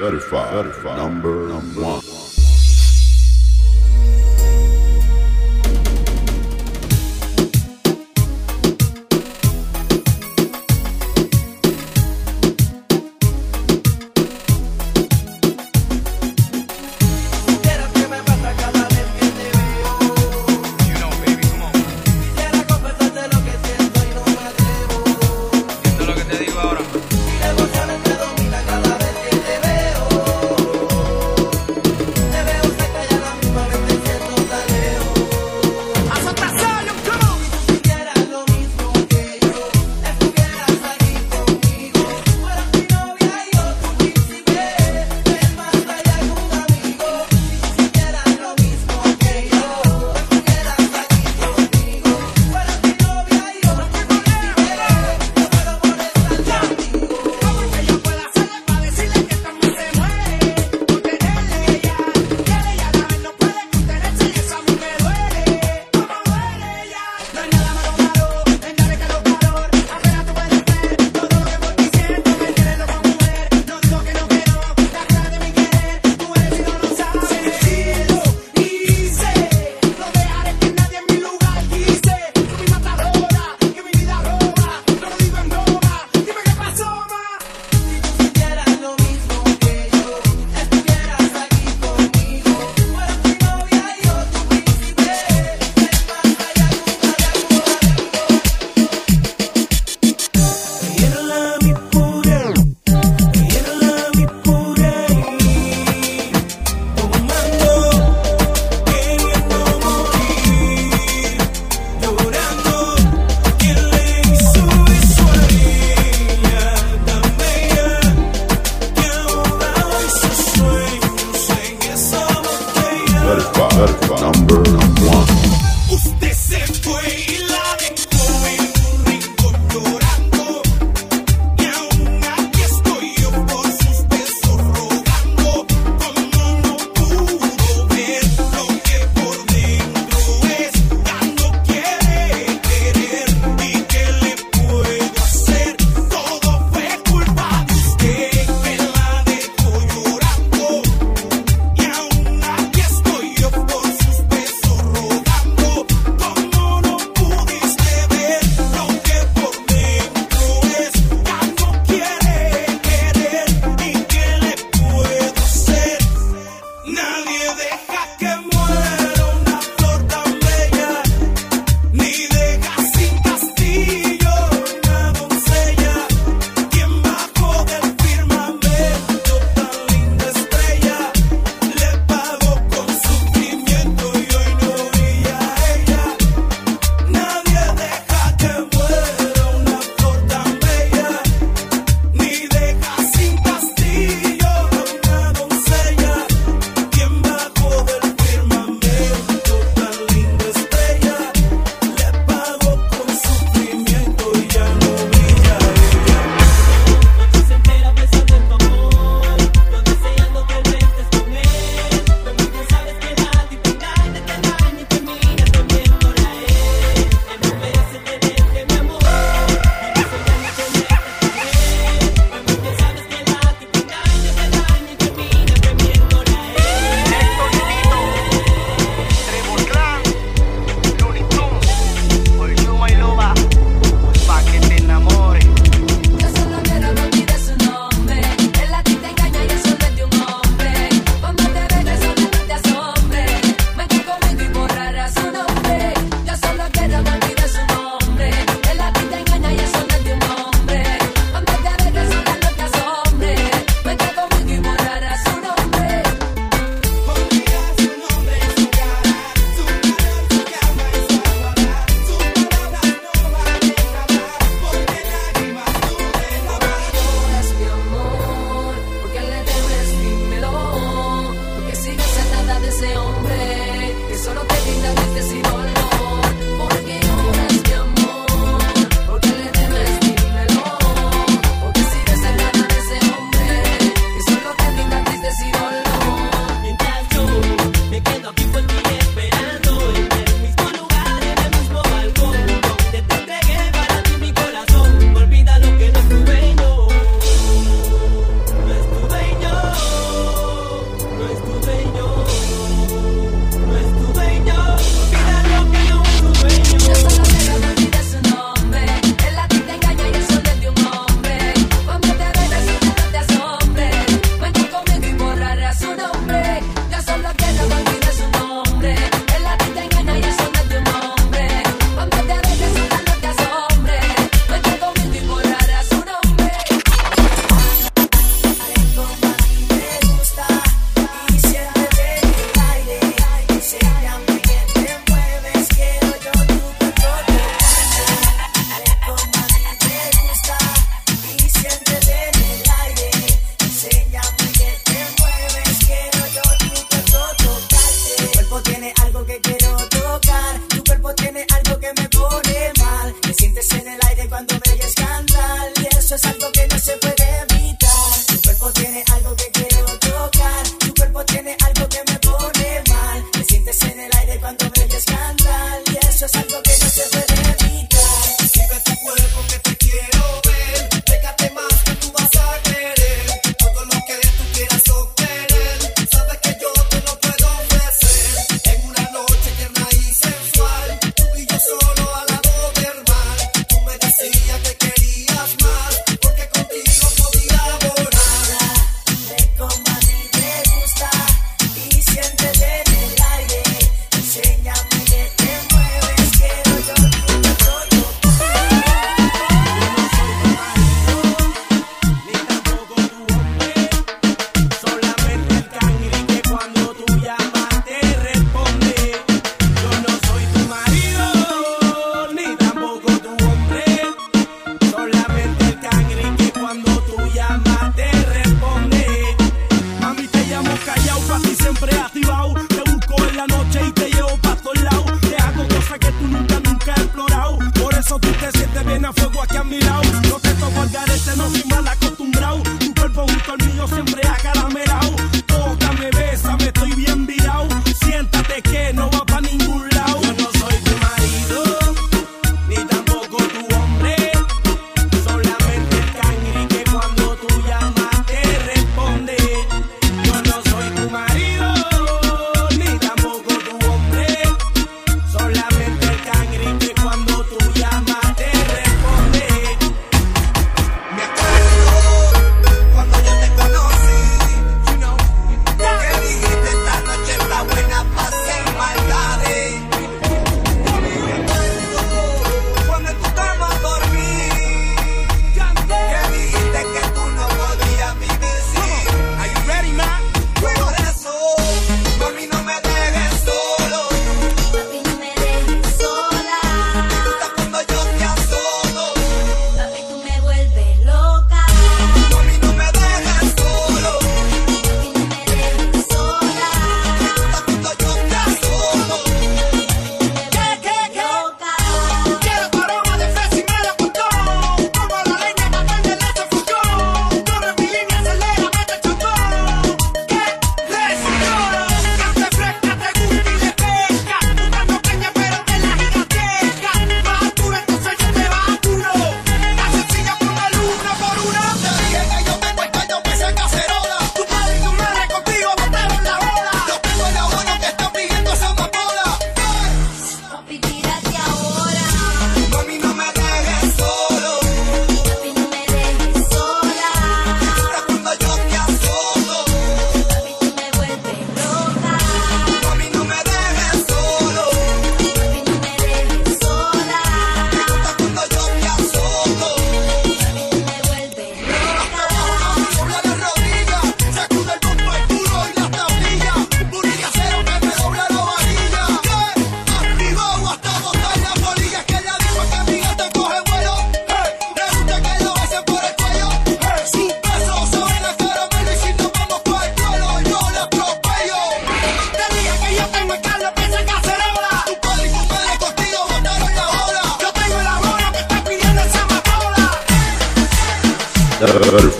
Certified, Certified. number one. number one. você vai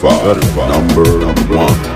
Certified, certified number one.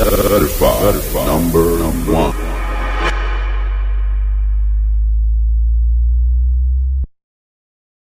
Uh,